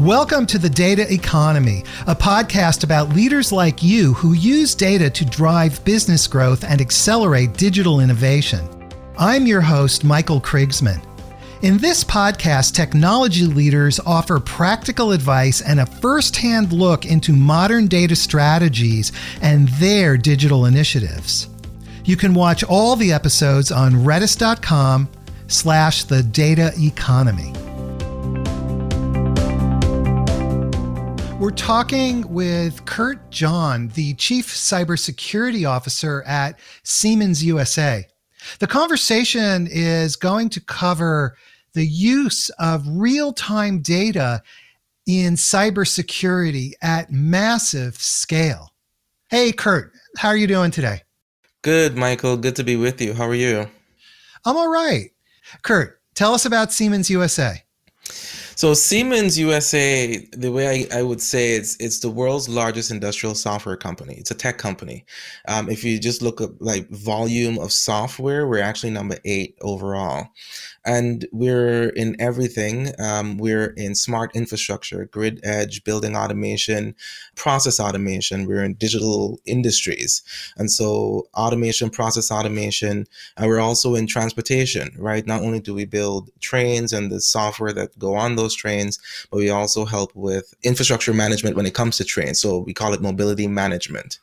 Welcome to the Data Economy, a podcast about leaders like you who use data to drive business growth and accelerate digital innovation. I'm your host, Michael Krigsman. In this podcast, technology leaders offer practical advice and a firsthand look into modern data strategies and their digital initiatives. You can watch all the episodes on redis.com slash the data economy. We're talking with Kurt John, the Chief Cybersecurity Officer at Siemens USA. The conversation is going to cover the use of real time data in cybersecurity at massive scale. Hey, Kurt, how are you doing today? Good, Michael. Good to be with you. How are you? I'm all right. Kurt, tell us about Siemens USA. So Siemens USA, the way I, I, would say it's it's the world's largest industrial software company. It's a tech company. Um, if you just look at like volume of software, we're actually number eight overall and we're in everything. Um, we're in smart infrastructure, grid edge, building automation, process automation. We're in digital industries, and so automation, process automation, and we're also in transportation. Right? Not only do we build trains and the software that go on those trains, but we also help with infrastructure management when it comes to trains. So we call it mobility management,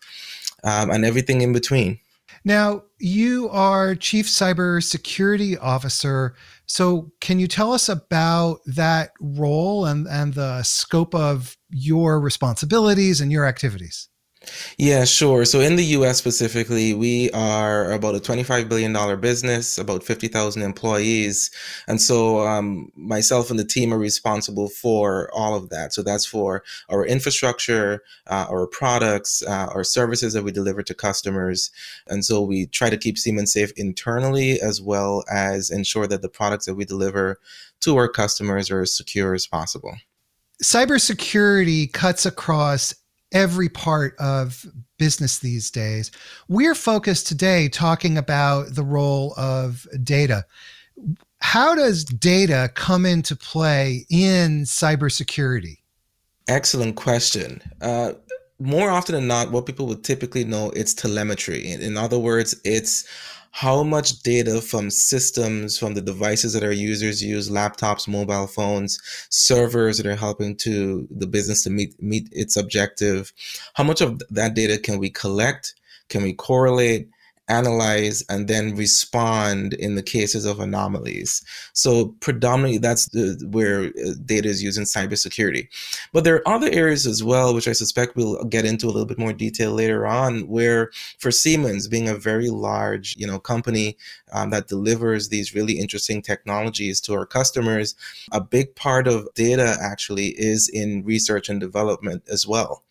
um, and everything in between. Now, you are Chief Cybersecurity Officer. So, can you tell us about that role and, and the scope of your responsibilities and your activities? Yeah, sure. So in the US specifically, we are about a $25 billion business, about 50,000 employees. And so um, myself and the team are responsible for all of that. So that's for our infrastructure, uh, our products, uh, our services that we deliver to customers. And so we try to keep Siemens safe internally as well as ensure that the products that we deliver to our customers are as secure as possible. Cybersecurity cuts across every part of business these days. We're focused today talking about the role of data. How does data come into play in cybersecurity? Excellent question. Uh, more often than not, what people would typically know it's telemetry. In, in other words, it's how much data from systems, from the devices that our users use, laptops, mobile phones, servers that are helping to the business to meet meet its objective, how much of that data can we collect? Can we correlate? Analyze and then respond in the cases of anomalies. So predominantly that's the, where uh, data is used in cybersecurity. But there are other areas as well, which I suspect we'll get into a little bit more detail later on, where for Siemens being a very large, you know, company um, that delivers these really interesting technologies to our customers, a big part of data actually is in research and development as well.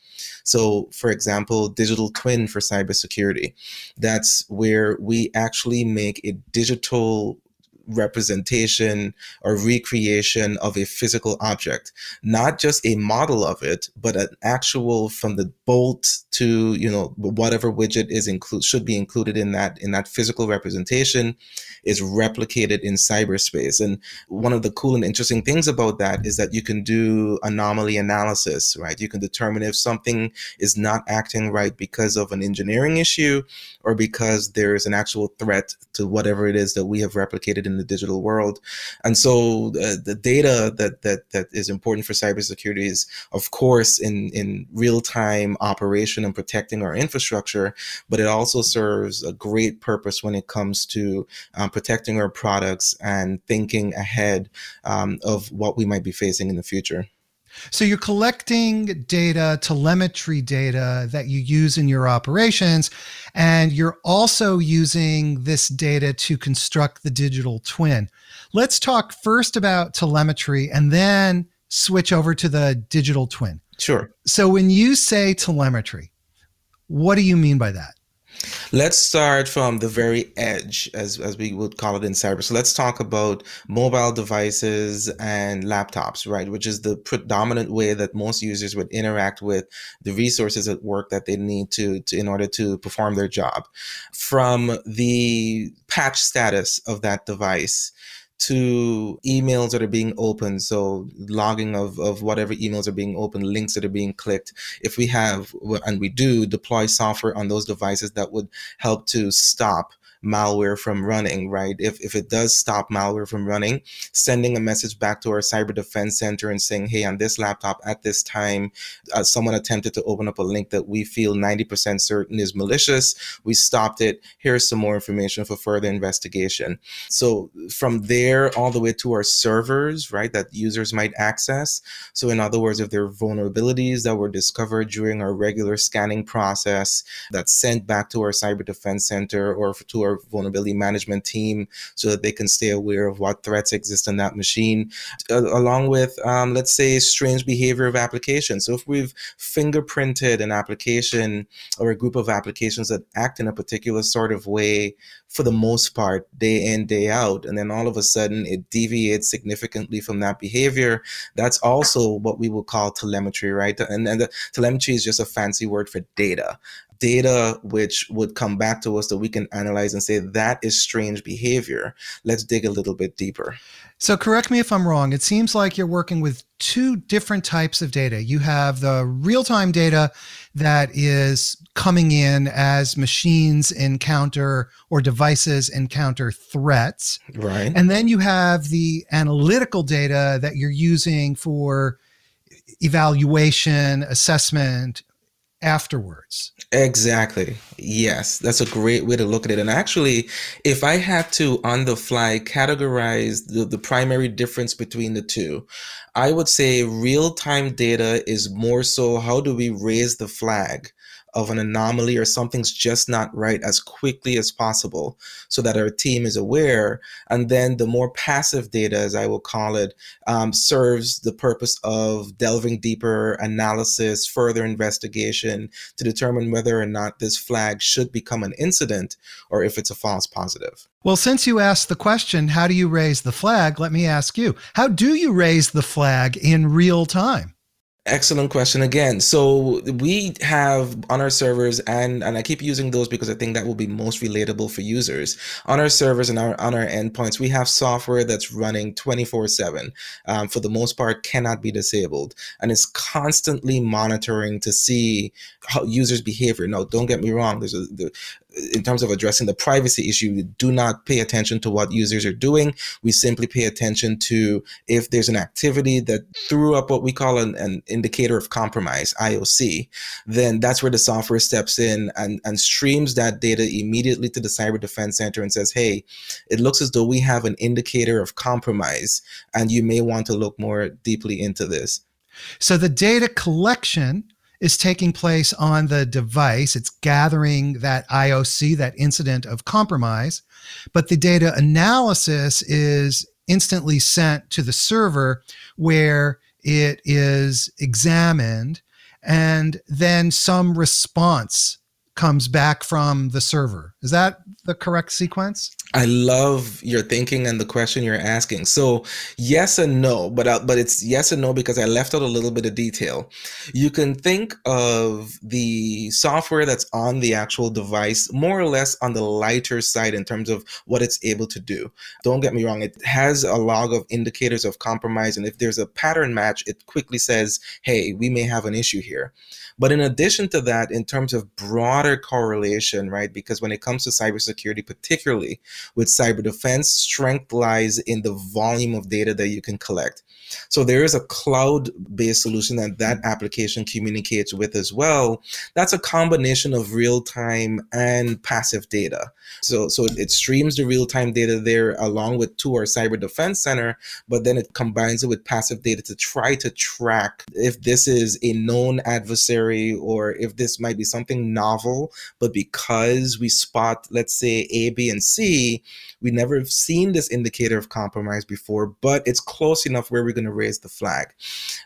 So, for example, digital twin for cybersecurity. That's where we actually make a digital representation or recreation of a physical object. Not just a model of it but an actual from the bolt to you know whatever widget is include should be included in that in that physical representation is replicated in cyberspace. And one of the cool and interesting things about that is that you can do anomaly analysis right? You can determine if something is not acting right because of an engineering issue or because there is an actual threat to whatever it is that we have replicated in the digital world. And so uh, the data that, that, that is important for cybersecurity is, of course, in, in real time operation and protecting our infrastructure, but it also serves a great purpose when it comes to um, protecting our products and thinking ahead um, of what we might be facing in the future. So you're collecting data, telemetry data that you use in your operations, and you're also using this data to construct the digital twin. Let's talk first about telemetry and then switch over to the digital twin. Sure. So when you say telemetry, what do you mean by that? Let's start from the very edge, as, as we would call it in cyber. So let's talk about mobile devices and laptops, right? Which is the predominant way that most users would interact with the resources at work that they need to, to in order to perform their job. From the patch status of that device to emails that are being opened. So logging of, of whatever emails are being opened, links that are being clicked. If we have, and we do deploy software on those devices that would help to stop malware from running, right? If, if it does stop malware from running, sending a message back to our cyber defense center and saying, hey, on this laptop at this time, uh, someone attempted to open up a link that we feel 90% certain is malicious. We stopped it. Here's some more information for further investigation. So from there all the way to our servers, right, that users might access. So in other words, if there are vulnerabilities that were discovered during our regular scanning process that's sent back to our cyber defense center or to our vulnerability management team so that they can stay aware of what threats exist on that machine, uh, along with, um, let's say, strange behavior of applications. So if we've fingerprinted an application or a group of applications that act in a particular sort of way for the most part, day in, day out, and then all of a sudden it deviates significantly from that behavior, that's also what we would call telemetry, right? And, and the telemetry is just a fancy word for data data which would come back to us that we can analyze and say that is strange behavior. Let's dig a little bit deeper. So, correct me if I'm wrong. It seems like you're working with two different types of data. You have the real time data that is coming in as machines encounter or devices encounter threats. Right. And then you have the analytical data that you're using for evaluation, assessment, afterwards. Exactly. Yes, that's a great way to look at it. And actually, if I had to on the fly categorize the, the primary difference between the two, I would say real time data is more so how do we raise the flag of an anomaly or something's just not right as quickly as possible so that our team is aware. And then the more passive data, as I will call it, um, serves the purpose of delving deeper analysis, further investigation to determine whether or not this flag should become an incident or if it's a false positive. Well, since you asked the question, how do you raise the flag? Let me ask you, how do you raise the flag in real time? Excellent question again. So we have on our servers, and and I keep using those because I think that will be most relatable for users. On our servers and our on our endpoints, we have software that's running twenty four seven. Um, for the most part, cannot be disabled, and it's constantly monitoring to see how users' behavior. No, don't get me wrong. There's a the, in terms of addressing the privacy issue, we do not pay attention to what users are doing. We simply pay attention to if there's an activity that threw up what we call an, an indicator of compromise, IOC, then that's where the software steps in and, and streams that data immediately to the Cyber Defense Center and says, hey, it looks as though we have an indicator of compromise, and you may want to look more deeply into this. So the data collection is taking place on the device. It's gathering that IOC, that incident of compromise, but the data analysis is instantly sent to the server where it is examined and then some response comes back from the server. Is that the correct sequence? I love your thinking and the question you're asking. So, yes and no, but uh, but it's yes and no because I left out a little bit of detail. You can think of the software that's on the actual device more or less on the lighter side in terms of what it's able to do. Don't get me wrong, it has a log of indicators of compromise and if there's a pattern match, it quickly says, "Hey, we may have an issue here." But in addition to that, in terms of broader correlation, right? Because when it comes to cybersecurity, particularly with cyber defense, strength lies in the volume of data that you can collect. So there is a cloud-based solution that that application communicates with as well. That's a combination of real-time and passive data. So so it streams the real-time data there along with to our cyber defense center, but then it combines it with passive data to try to track if this is a known adversary or if this might be something novel, but because we spot, let's say A, B, and C, we never have seen this indicator of compromise before, but it's close enough where we're going to raise the flag.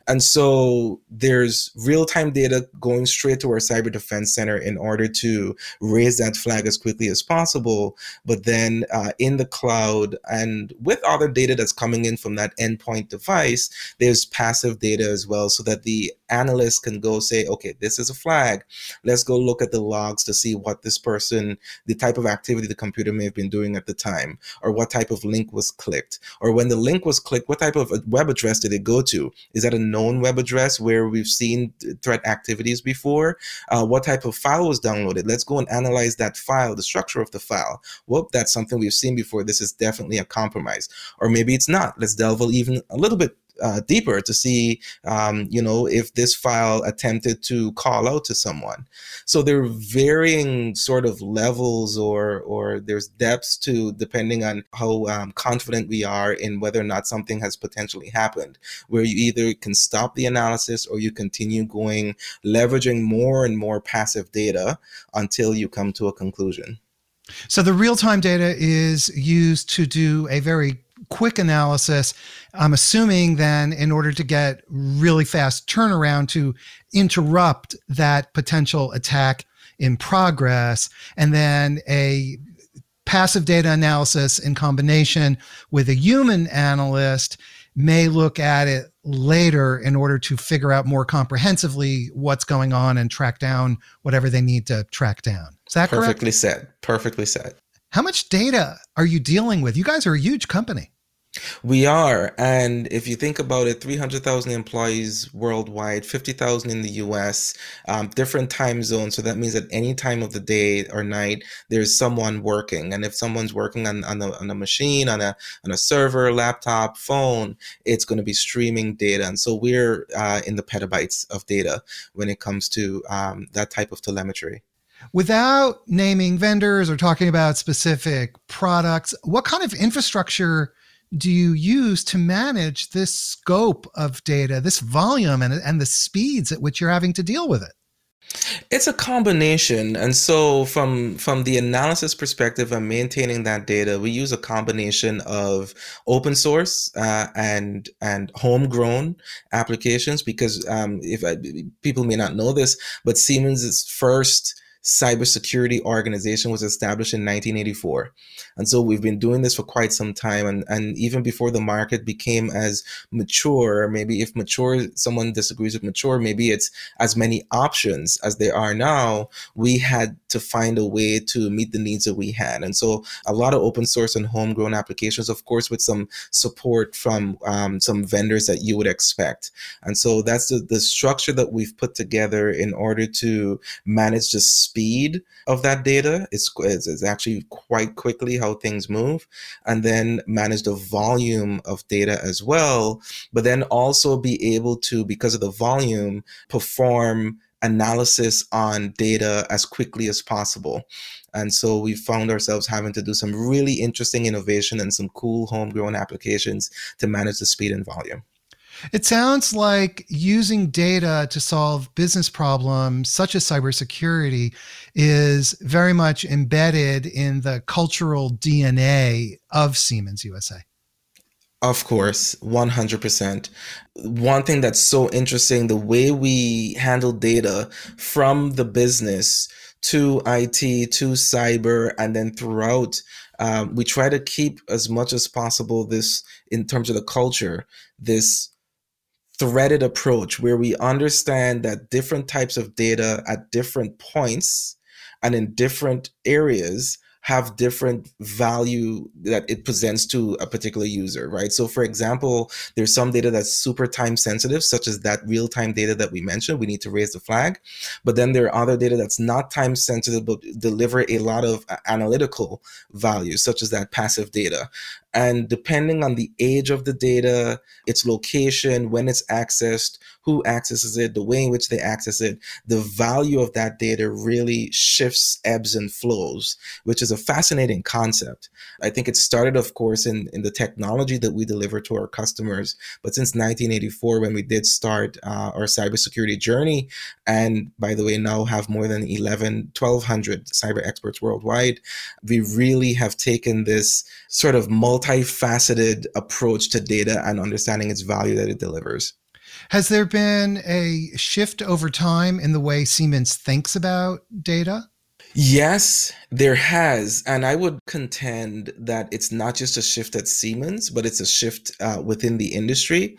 And so there's real time data going straight to our cyber defense center in order to raise that flag as quickly as possible. But then uh, in the cloud and with other data that's coming in from that endpoint device, there's passive data as well so that the analysts can go say, okay, this is a flag. Let's go look at the logs to see what this person, the type of activity the computer may have been doing at the time, or what type of link was clicked, or when the link was clicked, what type of web address did it go to? Is that a known web address where we've seen threat activities before? Uh, what type of file was downloaded? Let's go and analyze that file, the structure of the file. Whoop, that's something we've seen before. This is definitely a compromise. Or maybe it's not. Let's delve even a little bit uh, deeper to see, um, you know, if this file attempted to call out to someone. So there are varying sort of levels, or or there's depths to depending on how um, confident we are in whether or not something has potentially happened. Where you either can stop the analysis or you continue going, leveraging more and more passive data until you come to a conclusion. So the real time data is used to do a very quick analysis. I'm assuming then, in order to get really fast turnaround to interrupt that potential attack in progress, and then a passive data analysis in combination with a human analyst may look at it later in order to figure out more comprehensively what's going on and track down whatever they need to track down. Is that perfectly correct? said? Perfectly said. How much data are you dealing with? You guys are a huge company. We are. And if you think about it, 300,000 employees worldwide, 50,000 in the US, um, different time zones. So that means at any time of the day or night, there's someone working. And if someone's working on, on, a, on a machine, on a, on a server, laptop, phone, it's going to be streaming data. And so we're uh, in the petabytes of data when it comes to um, that type of telemetry. Without naming vendors or talking about specific products, what kind of infrastructure do you use to manage this scope of data, this volume, and, and the speeds at which you're having to deal with it? It's a combination, and so from from the analysis perspective and maintaining that data, we use a combination of open source uh, and and homegrown applications. Because um, if I, people may not know this, but Siemens' is first cybersecurity organization was established in 1984. And so we've been doing this for quite some time. And, and even before the market became as mature, maybe if mature, someone disagrees with mature, maybe it's as many options as there are now, we had to find a way to meet the needs that we had. And so a lot of open source and homegrown applications, of course, with some support from um, some vendors that you would expect. And so that's the, the structure that we've put together in order to manage the speed of that data. It's, actually quite quickly how things move, and then manage the volume of data as well. But then also be able to, because of the volume, perform analysis on data as quickly as possible. And so we found ourselves having to do some really interesting innovation and some cool homegrown applications to manage the speed and volume. It sounds like using data to solve business problems such as cybersecurity is very much embedded in the cultural DNA of Siemens USA. Of course, 100%. One thing that's so interesting the way we handle data from the business to IT to cyber and then throughout um, we try to keep as much as possible this in terms of the culture this threaded approach where we understand that different types of data at different points and in different areas have different value that it presents to a particular user, right? So, for example, there's some data that's super time sensitive, such as that real time data that we mentioned. We need to raise the flag. But then there are other data that's not time sensitive, but deliver a lot of analytical value, such as that passive data. And depending on the age of the data, its location, when it's accessed, who accesses it, the way in which they access it, the value of that data really shifts, ebbs, and flows, which is a fascinating concept. I think it started, of course, in, in the technology that we deliver to our customers. But since 1984, when we did start uh, our cybersecurity journey, and by the way, now have more than 11, 1,200 cyber experts worldwide, we really have taken this sort of multifaceted approach to data and understanding its value that it delivers. Has there been a shift over time in the way Siemens thinks about data? Yes, There has, and I would contend that it's not just a shift at Siemens, but it's a shift uh, within the industry.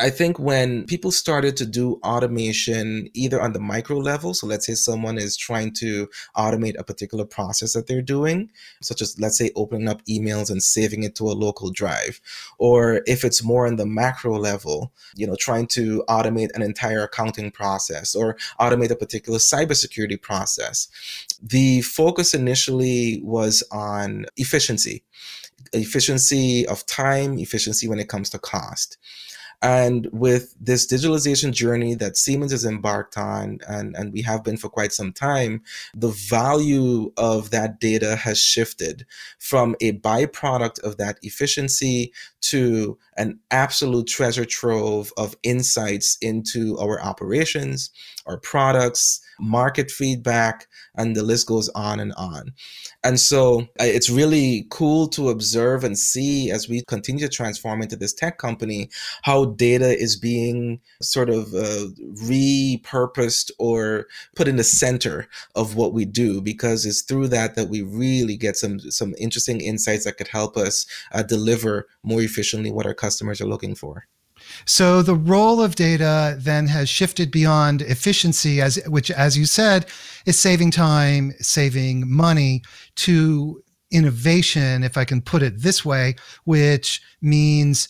I think when people started to do automation either on the micro level, so let's say someone is trying to automate a particular process that they're doing, such as let's say opening up emails and saving it to a local drive, or if it's more on the macro level, you know, trying to automate an entire accounting process or automate a particular cybersecurity process. The focus initially was on efficiency, efficiency of time, efficiency when it comes to cost. And with this digitalization journey that Siemens has embarked on, and, and we have been for quite some time, the value of that data has shifted from a byproduct of that efficiency to an absolute treasure trove of insights into our operations, our products, market feedback, and the list goes on and on. And so it's really cool to observe and see as we continue to transform into this tech company how data is being sort of uh, repurposed or put in the center of what we do because it's through that that we really get some some interesting insights that could help us uh, deliver more efficiently what our customers are looking for. So the role of data then has shifted beyond efficiency, as which, as you said, is saving time, saving money, to innovation, if I can put it this way, which means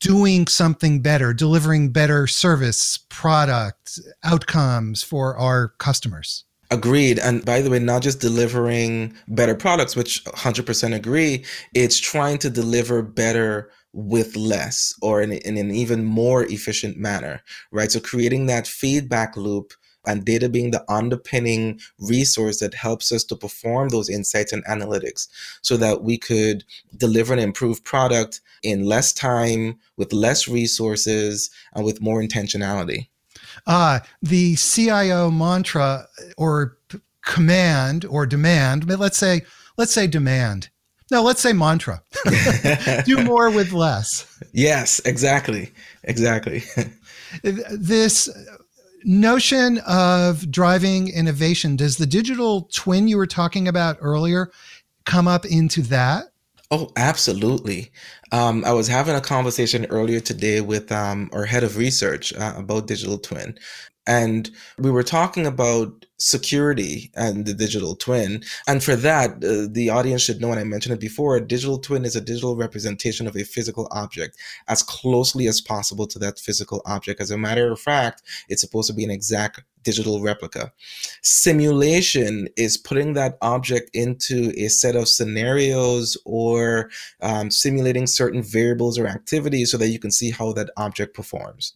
doing something better, delivering better service, product, outcomes for our customers. Agreed. And by the way, not just delivering better products, which 100% agree, it's trying to deliver better with less or in, in an even more efficient manner, right? So creating that feedback loop and data being the underpinning resource that helps us to perform those insights and analytics so that we could deliver an improved product in less time, with less resources, and with more intentionality. Uh, the CIO mantra or command or demand, let's say, let's say demand no, let's say mantra. Do more with less. Yes, exactly. Exactly. this notion of driving innovation, does the digital twin you were talking about earlier come up into that? Oh, absolutely. Um, I was having a conversation earlier today with um, our head of research uh, about digital twin. And we were talking about security and the digital twin. And for that, uh, the audience should know, and I mentioned it before, a digital twin is a digital representation of a physical object as closely as possible to that physical object. As a matter of fact, it's supposed to be an exact digital replica. Simulation is putting that object into a set of scenarios or um, simulating certain variables or activities so that you can see how that object performs.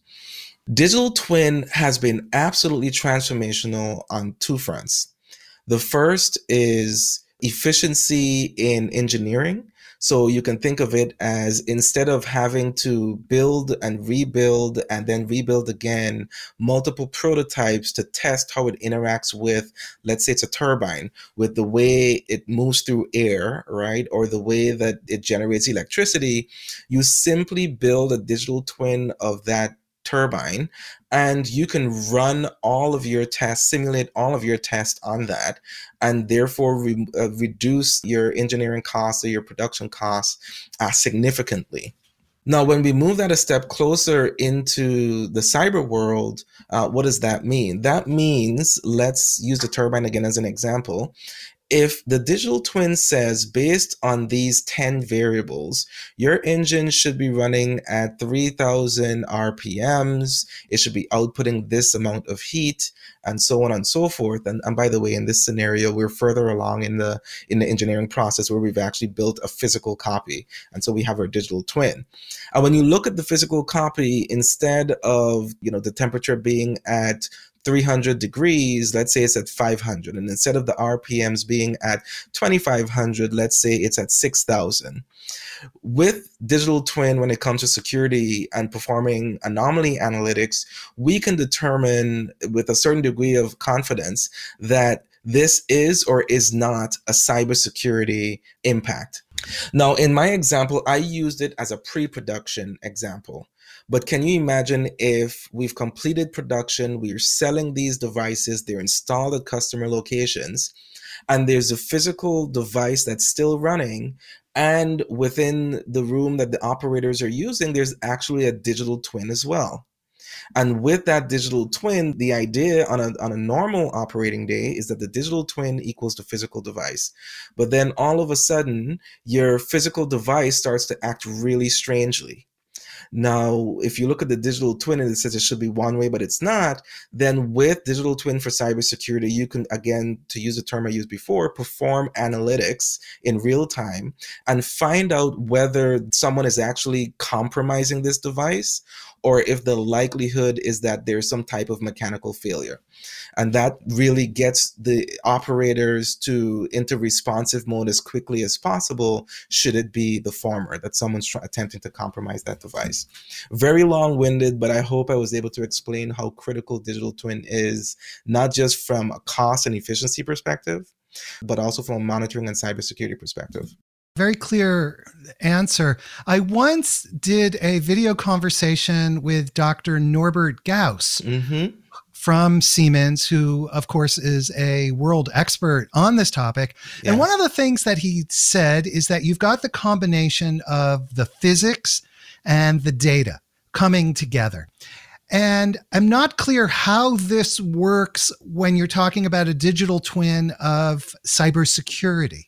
Digital twin has been absolutely transformational on two fronts. The first is efficiency in engineering. So you can think of it as instead of having to build and rebuild and then rebuild again multiple prototypes to test how it interacts with, let's say it's a turbine, with the way it moves through air, right? Or the way that it generates electricity, you simply build a digital twin of that turbine and you can run all of your tests simulate all of your tests on that and therefore re- uh, reduce your engineering costs or your production costs uh, significantly. Now when we move that a step closer into the cyber world uh, what does that mean? That means let's use the turbine again as an example if the digital twin says based on these 10 variables your engine should be running at 3000 rpms it should be outputting this amount of heat and so on and so forth. And, and by the way in this scenario we're further along in the in the engineering process where we've actually built a physical copy and so we have our digital twin. And when you look at the physical copy instead of you know the temperature being at 300 degrees, let's say it's at 500. And instead of the RPMs being at 2500, let's say it's at 6000. With digital twin, when it comes to security and performing anomaly analytics, we can determine with a certain degree of confidence that this is or is not a cybersecurity impact. Now, in my example, I used it as a pre production example. But can you imagine if we've completed production, we're selling these devices, they're installed at customer locations, and there's a physical device that's still running and within the room that the operators are using there's actually a digital twin as well and with that digital twin, the idea on a, on a normal operating day is that the digital twin equals the physical device. But then all of a sudden, your physical device starts to act really strangely. Now, if you look at the digital twin and it says it should be one way, but it's not, then with digital twin for cybersecurity, you can, again, to use the term I used before, perform analytics in real time and find out whether someone is actually compromising this device or if the likelihood is that there's some type of mechanical failure. And that really gets the operators to into responsive mode as quickly as possible, should it be the former, that someone's attempting to compromise that device. Very long winded, but I hope I was able to explain how critical digital twin is, not just from a cost and efficiency perspective, but also from a monitoring and cybersecurity perspective very clear answer. I once did a video conversation with Dr. Norbert Gaus mm-hmm. from Siemens, who, of course, is a world expert on this topic. Yes. And one of the things that he said is that you've got the combination of the physics and the data coming together. And I'm not clear how this works when you're talking about a digital twin of cybersecurity.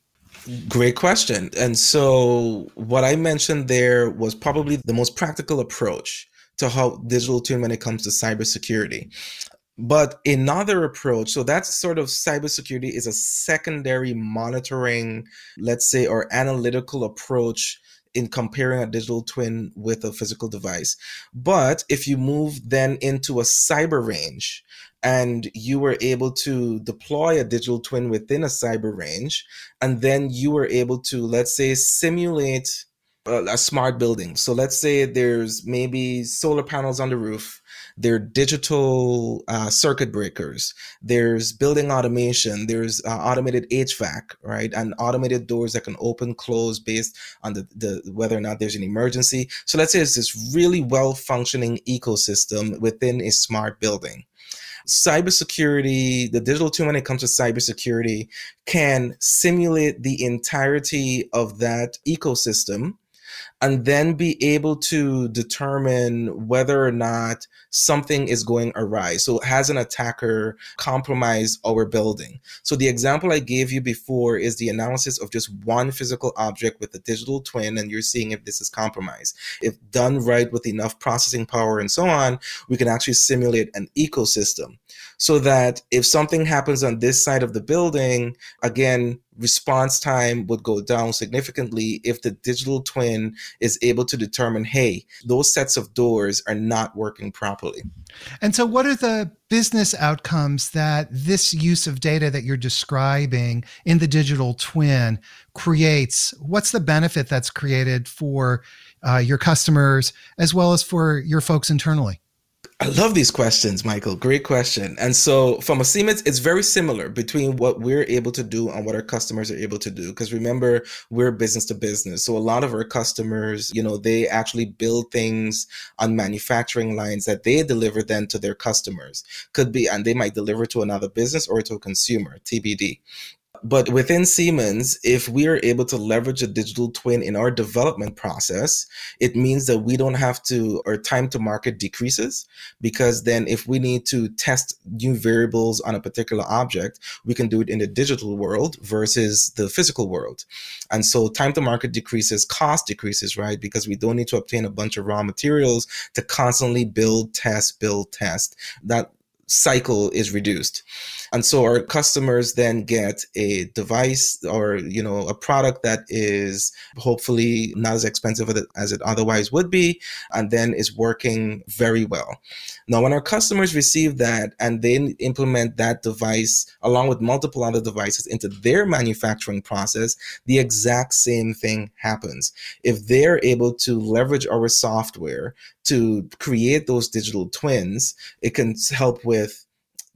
Great question. And so, what I mentioned there was probably the most practical approach to how digital twin when it comes to cybersecurity. But another approach, so that's sort of cybersecurity is a secondary monitoring, let's say, or analytical approach in comparing a digital twin with a physical device. But if you move then into a cyber range, and you were able to deploy a digital twin within a cyber range and then you were able to let's say simulate a, a smart building so let's say there's maybe solar panels on the roof there are digital uh, circuit breakers. There's building automation. There's uh, automated hvac right? And automated doors that can open close based on the, the whether or not there's an emergency. So let's say it's this really well functioning ecosystem within a smart building. Cybersecurity, the digital twin when it comes to cybersecurity can simulate the entirety of that ecosystem and then be able to determine whether or not something is going awry. So, has an attacker compromised our building? So, the example I gave you before is the analysis of just one physical object with a digital twin, and you're seeing if this is compromised. If done right with enough processing power and so on, we can actually simulate an ecosystem so that if something happens on this side of the building, again, response time would go down significantly if the digital twin is able to determine hey those sets of doors are not working properly. And so what are the business outcomes that this use of data that you're describing in the digital twin creates? What's the benefit that's created for uh, your customers as well as for your folks internally I love these questions, Michael. Great question. And so, from a Siemens, it's very similar between what we're able to do and what our customers are able to do. Because remember, we're business to business. So, a lot of our customers, you know, they actually build things on manufacturing lines that they deliver then to their customers. Could be, and they might deliver to another business or to a consumer, TBD. But within Siemens, if we are able to leverage a digital twin in our development process, it means that we don't have to, our time to market decreases because then if we need to test new variables on a particular object, we can do it in the digital world versus the physical world. And so time to market decreases, cost decreases, right? Because we don't need to obtain a bunch of raw materials to constantly build, test, build, test. That cycle is reduced and so our customers then get a device or you know a product that is hopefully not as expensive as it otherwise would be and then is working very well. Now when our customers receive that and then implement that device along with multiple other devices into their manufacturing process the exact same thing happens. If they're able to leverage our software to create those digital twins it can help with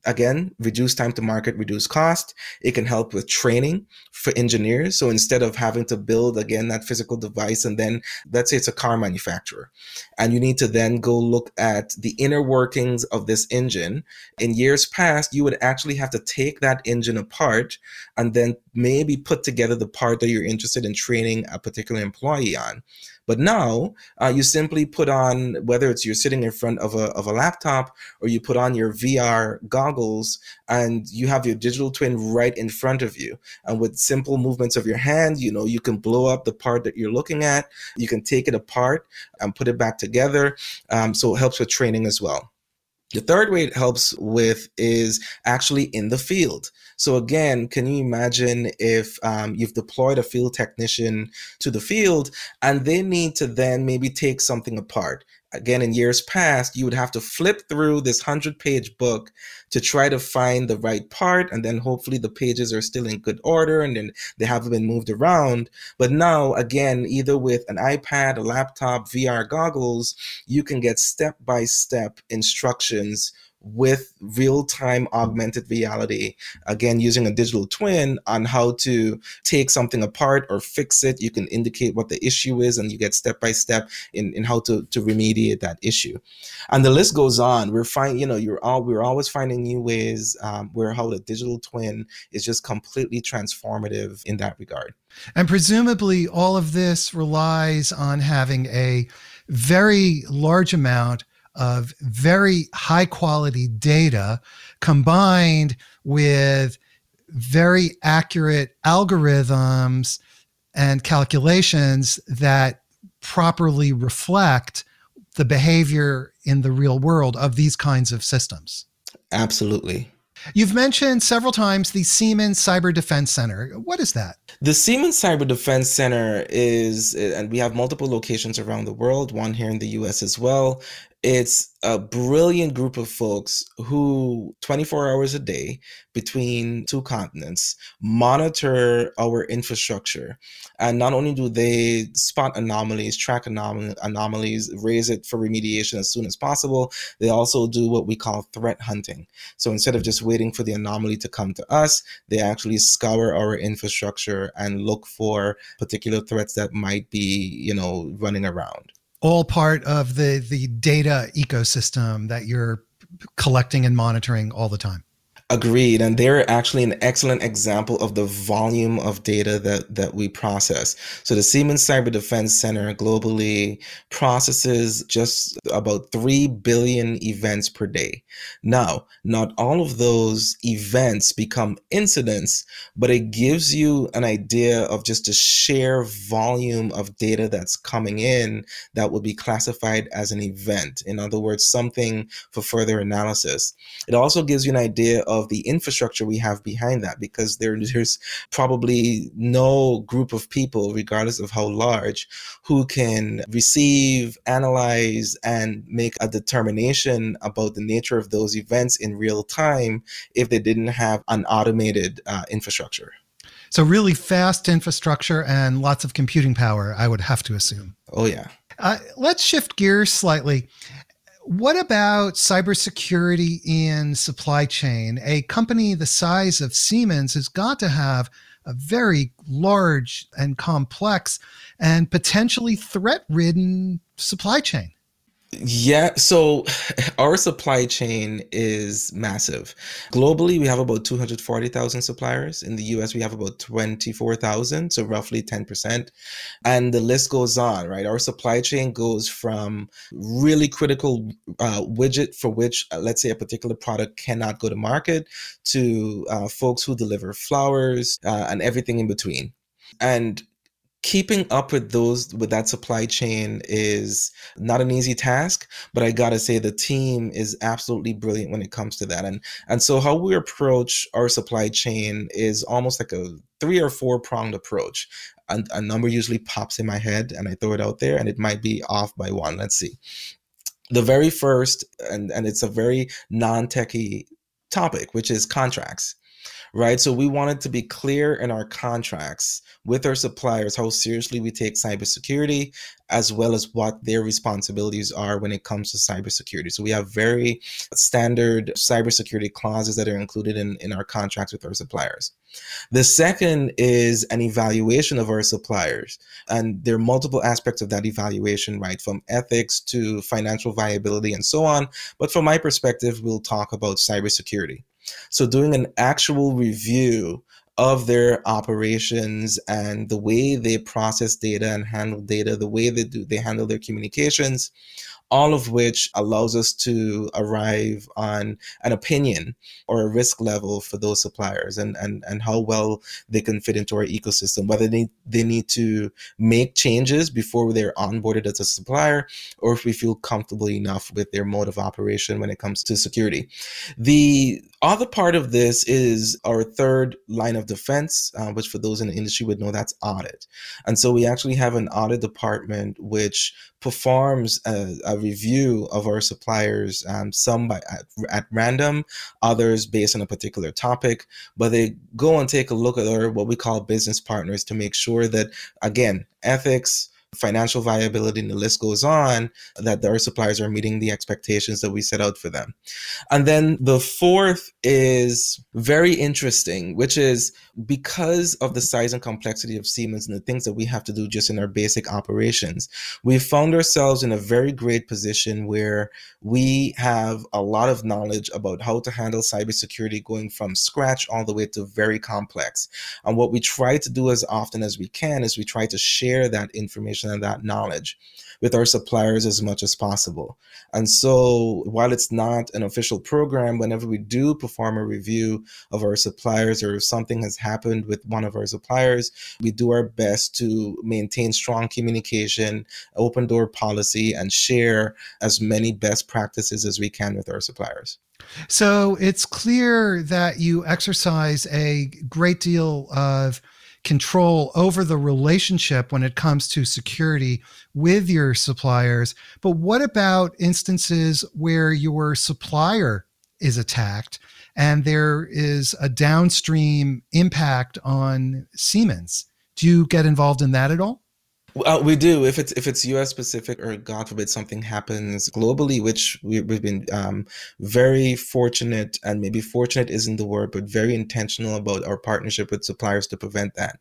again reduce time to market reduce cost. It can help with training for engineers. So instead of having to build again that physical device and then let's say it's a car manufacturer and you need to then go look at the inner workings of this engine. In years past you would actually have to take that engine apart and then maybe put together the part that you're interested in training a particular employee on but now uh, you simply put on whether it's you're sitting in front of a, of a laptop or you put on your VR goggles and you have your digital twin right in front of you. And with simple movements of your hand, you know, you can blow up the part that you're looking at. You can take it apart and put it back together. Um, so it helps with training as well. The third way it helps with is actually in the field. So again, can you imagine if um, you've deployed a field technician to the field and they need to then maybe take something apart? Again, in years past, you would have to flip through this 100 page book to try to find the right part. And then hopefully the pages are still in good order and then they haven't been moved around. But now, again, either with an iPad, a laptop, VR goggles, you can get step by step instructions with real time augmented reality, again, using a digital twin on how to take something apart or fix it. You can indicate what the issue is and you get step by step in, in how to, to remediate that issue. And the list goes on. We're finding, you know, you're all, we're always finding new ways um, where how the digital twin is just completely transformative in that regard. And presumably all of this relies on having a very large amount of very high quality data combined with very accurate algorithms and calculations that properly reflect the behavior in the real world of these kinds of systems. Absolutely. You've mentioned several times the Siemens Cyber Defense Center. What is that? The Siemens Cyber Defense Center is, and we have multiple locations around the world, one here in the US as well. It's a brilliant group of folks who 24 hours a day between two continents monitor our infrastructure. And not only do they spot anomalies, track anom- anomalies, raise it for remediation as soon as possible, they also do what we call threat hunting. So instead of just waiting for the anomaly to come to us, they actually scour our infrastructure and look for particular threats that might be, you know, running around all part of the the data ecosystem that you're collecting and monitoring all the time. Agreed. And they're actually an excellent example of the volume of data that, that we process. So the Siemens Cyber Defense Center globally processes just about 3 billion events per day. Now, not all of those events become incidents, but it gives you an idea of just a sheer volume of data that's coming in that will be classified as an event. In other words, something for further analysis. It also gives you an idea of of the infrastructure we have behind that because there, there's probably no group of people, regardless of how large, who can receive, analyze, and make a determination about the nature of those events in real time if they didn't have an automated uh, infrastructure. So, really fast infrastructure and lots of computing power, I would have to assume. Oh, yeah. Uh, let's shift gears slightly. What about cybersecurity in supply chain? A company the size of Siemens has got to have a very large and complex and potentially threat ridden supply chain. Yeah, so our supply chain is massive. Globally, we have about 240,000 suppliers. In the US, we have about 24,000, so roughly 10%. And the list goes on, right? Our supply chain goes from really critical uh, widget for which, uh, let's say, a particular product cannot go to market to uh, folks who deliver flowers uh, and everything in between. And keeping up with those with that supply chain is not an easy task but i gotta say the team is absolutely brilliant when it comes to that. And and so how we approach our supply chain is almost like a three or four pronged approach. A, a number usually pops in my head and i throw it out there and it might be off by one let's see. The very first and and it's a very non-techie topic which is contracts right? So we wanted to be clear in our contracts with our suppliers how seriously we take cybersecurity, as well as what their responsibilities are when it comes to cybersecurity. So we have very standard cybersecurity clauses that are included in, in our contracts with our suppliers. The second is an evaluation of our suppliers. And there are multiple aspects of that evaluation, right? From ethics to financial viability and so on. But from my perspective, we'll talk about cybersecurity. So, doing an actual review of their operations and the way they process data and handle data, the way they do they handle their communications, all of which allows us to arrive on an opinion or a risk level for those suppliers and, and, and how well they can fit into our ecosystem, whether they, they need to make changes before they're onboarded as a supplier, or if we feel comfortable enough with their mode of operation when it comes to security. The other part of this is our third line of defense, uh, which for those in the industry would know that's audit. And so we actually have an audit department which performs a, a review of our suppliers, um, some by, at, at, random, others based on a particular topic, but they go and take a look at our what we call business partners to make sure that, again, ethics, financial viability, and the list goes on, that our suppliers are meeting the expectations that we set out for them. And then the fourth is very interesting, which is because of the size and complexity of Siemens and the things that we have to do just in our basic operations, we found ourselves in a very great position where we have a lot of knowledge about how to handle cybersecurity going from scratch all the way to very complex. And what we try to do as often as we can is we try to share that information and that knowledge with our suppliers as much as possible. And so, while it's not an official program, whenever we do perform a review of our suppliers or if something has happened with one of our suppliers, we do our best to maintain strong communication, open door policy, and share as many best practices as we can with our suppliers. So it's clear that you exercise a great deal of control over the relationship when it comes to security with your suppliers. But what about instances where your supplier is attacked and there is a downstream impact on Siemens? Do you get involved in that at all? Uh, we do. If it's if it's U.S. specific, or God forbid something happens globally, which we, have been um, very fortunate, and maybe fortunate isn't the word, but very intentional about our partnership with suppliers to prevent that.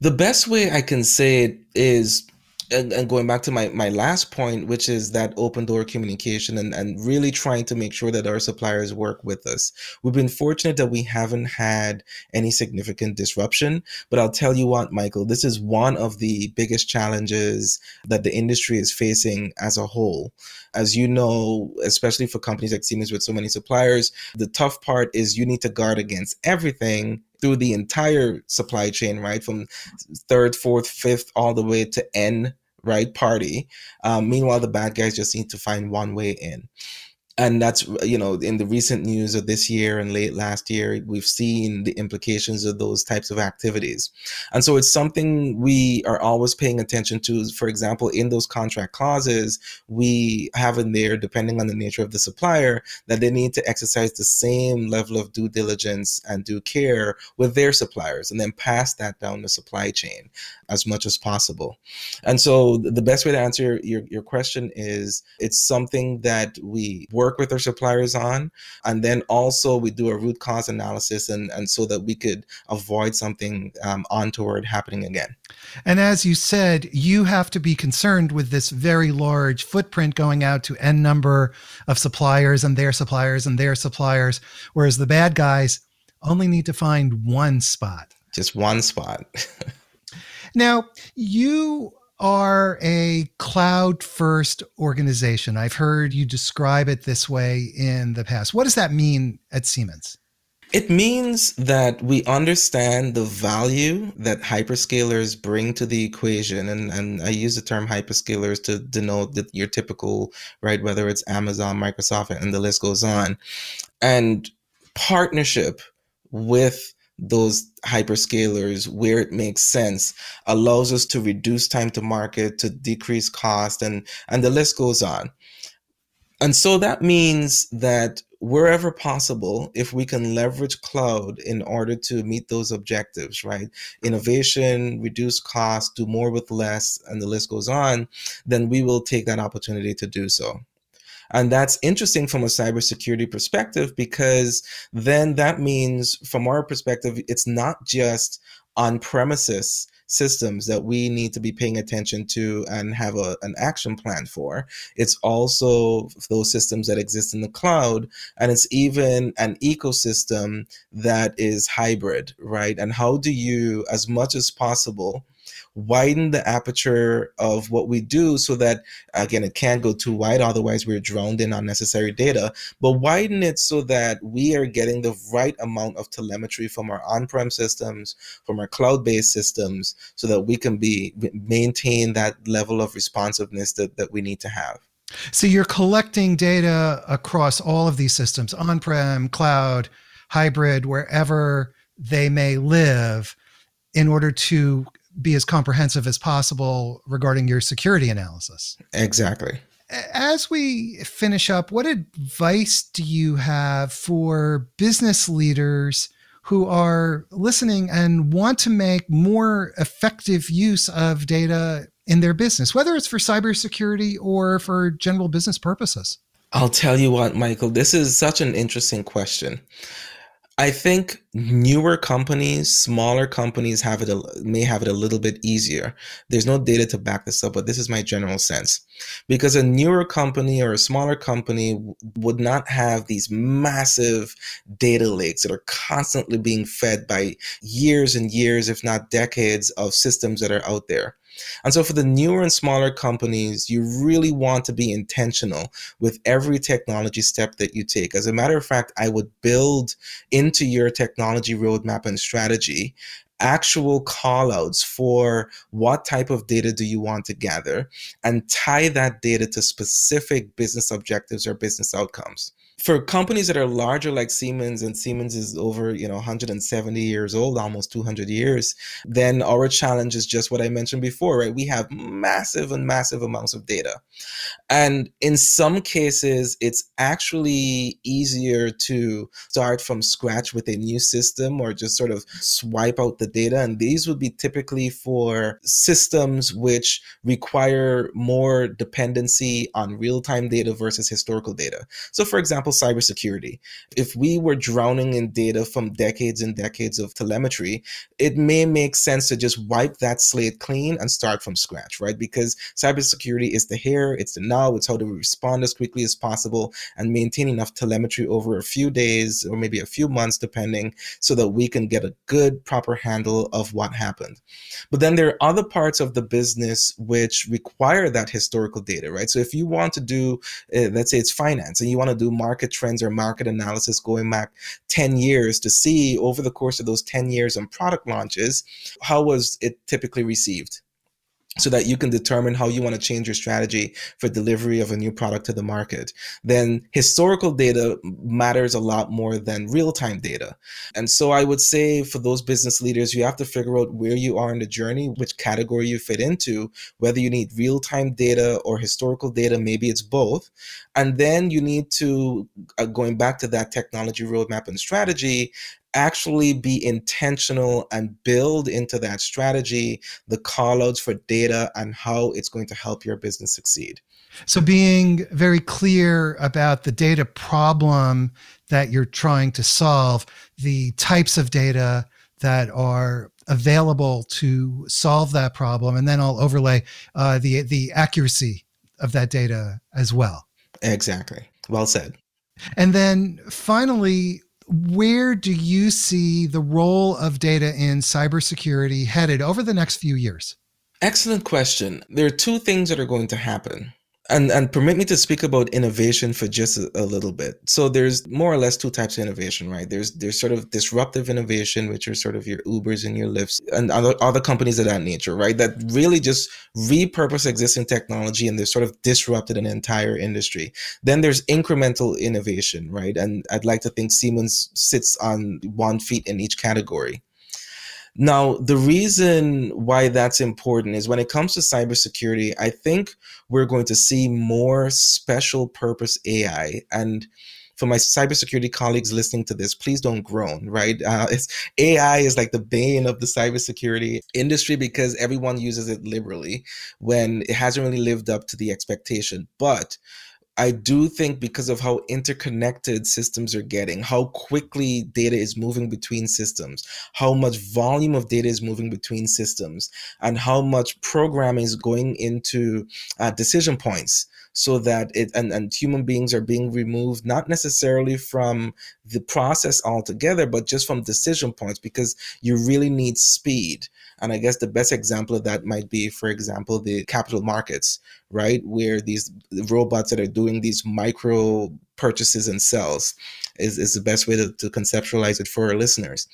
The best way I can say it is and, and, going back to my, my last point, which is that open door communication and, and really trying to make sure that our suppliers work with us. We've been fortunate that we haven't had any significant disruption. But I'll tell you what, Michael, this is one of the biggest challenges that the industry is facing as a whole. As you know, especially for companies like Siemens with so many suppliers, the tough part is you need to guard against everything through the entire supply chain, right? From third, fourth, fifth, all the way to N, right? Party. Um, meanwhile, the bad guys just need to find one way in and that's you know in the recent news of this year and late last year we've seen the implications of those types of activities. And so it's something we are always paying attention to. For example in those contract clauses we have in there depending on the nature of the supplier that they need to exercise the same level of due diligence and due care with their suppliers and then pass that down the supply chain as much as possible. And so the best way to answer your, your question is it's something that we work work with our suppliers on. And then also we do a root cause analysis and, and so that we could avoid something um, untoward happening again. And as you said, you have to be concerned with this very large footprint going out to N number of suppliers and their suppliers and their suppliers, whereas the bad guys only need to find one spot. Just one spot. now, you are a cloud first organization. I've heard you describe it this way in the past. What does that mean at Siemens? It means that we understand the value that hyperscalers bring to the equation. And, and I use the term hyperscalers to denote your typical, right, whether it's Amazon, Microsoft, and the list goes on. And partnership with those hyperscalers where it makes sense allows us to reduce time to market to decrease cost and and the list goes on and so that means that wherever possible, if we can leverage cloud in order to meet those objectives, right? Innovation, reduce cost do more with less, and the list goes on, then we will take that opportunity to do so. And that's interesting from a cybersecurity perspective because then that means, from our perspective, it's not just on premises systems that we need to be paying attention to and have a, an action plan for. It's also those systems that exist in the cloud, and it's even an ecosystem that is hybrid, right? And how do you, as much as possible, widen the aperture of what we do so that again it can't go too wide. Otherwise we're drowned in unnecessary data. But widen it so that we are getting the right amount of telemetry from our on-prem systems from our cloud-based systems so that we can be maintain that level of responsiveness that, that we need to have. So you're collecting data across all of these systems on-prem cloud hybrid wherever they may live in order to be as comprehensive as possible regarding your security analysis. Exactly. As we finish up, what advice do you have for business leaders who are listening and want to make more effective use of data in their business, whether it's for cybersecurity or for general business purposes? I'll tell you what, Michael, this is such an interesting question. I think newer companies, smaller companies have it a, may have it a little bit easier. There's no data to back this up, but this is my general sense. Because a newer company or a smaller company would not have these massive data lakes that are constantly being fed by years and years, if not decades, of systems that are out there. And so for the newer and smaller companies, you really want to be intentional with every technology step that you take. As a matter of fact, I would build into your technology roadmap and strategy actual callouts for what type of data do you want to gather and tie that data to specific business objectives or business outcomes for companies that are larger like Siemens and Siemens is over, you know, 170 years old, almost 200 years, then our challenge is just what I mentioned before, right? We have massive and massive amounts of data. And in some cases, it's actually easier to start from scratch with a new system or just sort of swipe out the data. And these would be typically for systems which require more dependency on real-time data versus historical data. So for example, example, cybersecurity. If we were drowning in data from decades and decades of telemetry, it may make sense to just wipe that slate clean and start from scratch, right? Because cybersecurity is the here, it's the now, it's how we respond as quickly as possible and maintain enough telemetry over a few days or maybe a few months, depending, so that we can get a good, proper handle of what happened. But then there are other parts of the business which require that historical data, right? So if you want to do, uh, let's say it's finance and you want to do market market trends or market analysis going back 10 years to see over the course of those 10 years and product launches, how was it typically received? So that you can determine how you want to change your strategy for delivery of a new product to the market, then historical data matters a lot more than real time data. And so I would say for those business leaders, you have to figure out where you are in the journey, which category you fit into, whether you need real time data or historical data, maybe it's both. And then you need to, uh, going back to that technology roadmap and strategy, actually be intentional and build into that strategy the callouts for data and how it's going to help your business succeed. So, being very clear about the data problem that you're trying to solve, the types of data that are available to solve that problem, and then I'll overlay uh, the the accuracy of that data as well. Exactly. Well said. And then finally, where do you see the role of data in cybersecurity headed over the next few years? Excellent question. There are two things that are going to happen and and permit me to speak about innovation for just a, a, little bit. So there's more or less two types of innovation right? There's there's sort of disruptive innovation which are sort of your ubers and your Lyfts and other, other companies of that nature right? That really just repurpose existing technology and they're sort of disrupted an entire industry. Then there's incremental innovation right? And i'd like to think siemens sits on one feet in each category Now, the reason why that's important is when it comes to cybersecurity, I think we're going to see more special purpose AI. And for my cybersecurity colleagues listening to this, please don't groan, right? Uh, it's, AI is like the bane of the cybersecurity industry because everyone uses it liberally when it hasn't really lived up to the expectation. But I do think because of how interconnected systems are getting, how quickly data is moving between systems, how much volume of data is moving between systems, and how much programming is going into uh, decision points so that it and, and human beings are being removed not necessarily from the process altogether but just from decision points because you really need speed. And i guess the best example of that might be for example the capital markets right? Where these robots that are doing these micro purchases and sells is, is the best way to, to conceptualize it for our listeners.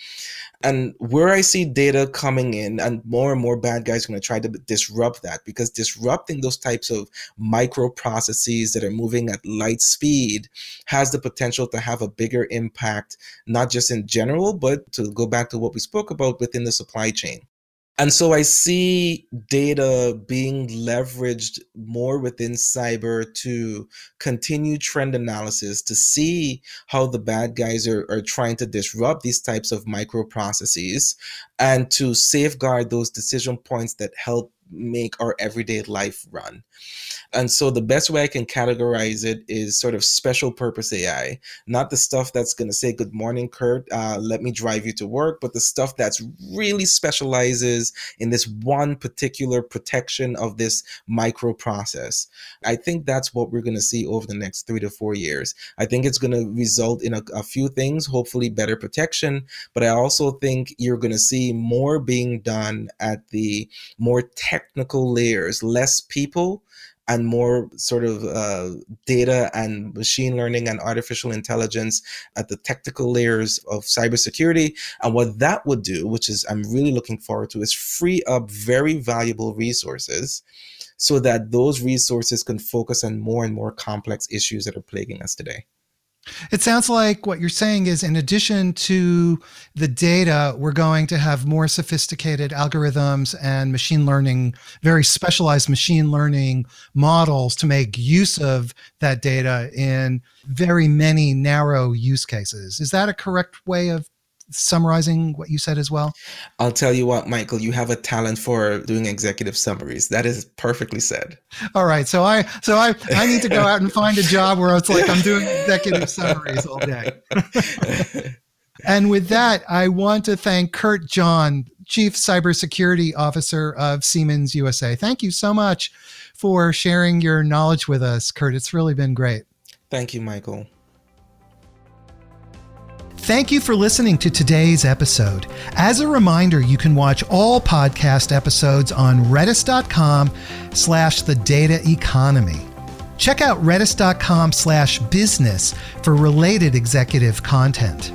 And where I see data coming in, and more and more bad guys are going to try to disrupt that because disrupting those types of micro processes that are moving at light speed has the potential to have a bigger impact, not just in general, but to go back to what we spoke about within the supply chain. And so I see data being leveraged more within cyber to continue trend analysis to see how the bad guys are, are trying to disrupt these types of microprocesses and to safeguard those decision points that help make our everyday life run. And so the best way I can categorize it is sort of special purpose AI, not the stuff that's going to say, Good morning, Kurt, uh, let me drive you to work, but the stuff that's really specializes in this one particular protection of this micro process. I think that's what we're going to see over the next three to four years. I think it's going to result in a, a few things, hopefully better protection, but I also think you're going to see more being done at the more technical layers, less people and more sort of uh, data and machine learning and artificial intelligence at the technical layers of cybersecurity. And what that would do, which is I'm really looking forward to, is free up very valuable resources so that those resources can focus on more and more complex issues that are plaguing us today. It sounds like what you're saying is, in addition to the data, we're going to have more sophisticated algorithms and machine learning, very specialized machine learning models to make use of that data in very many narrow use cases. Is that a correct way of summarizing what you said as well? I'll tell you what, Michael, you have a talent for doing executive summaries. That is perfectly said. All right. So I so I I need to go out and find a job where it's like I'm doing executive summaries all day. and with that, I want to thank Kurt John, Chief Cybersecurity Officer of Siemens USA. Thank you so much for sharing your knowledge with us, Kurt. It's really been great. Thank you, Michael. Thank you for listening to today's episode. As a reminder, you can watch all podcast episodes on redis.com slash the data economy. Check out redis.com slash business for related executive content.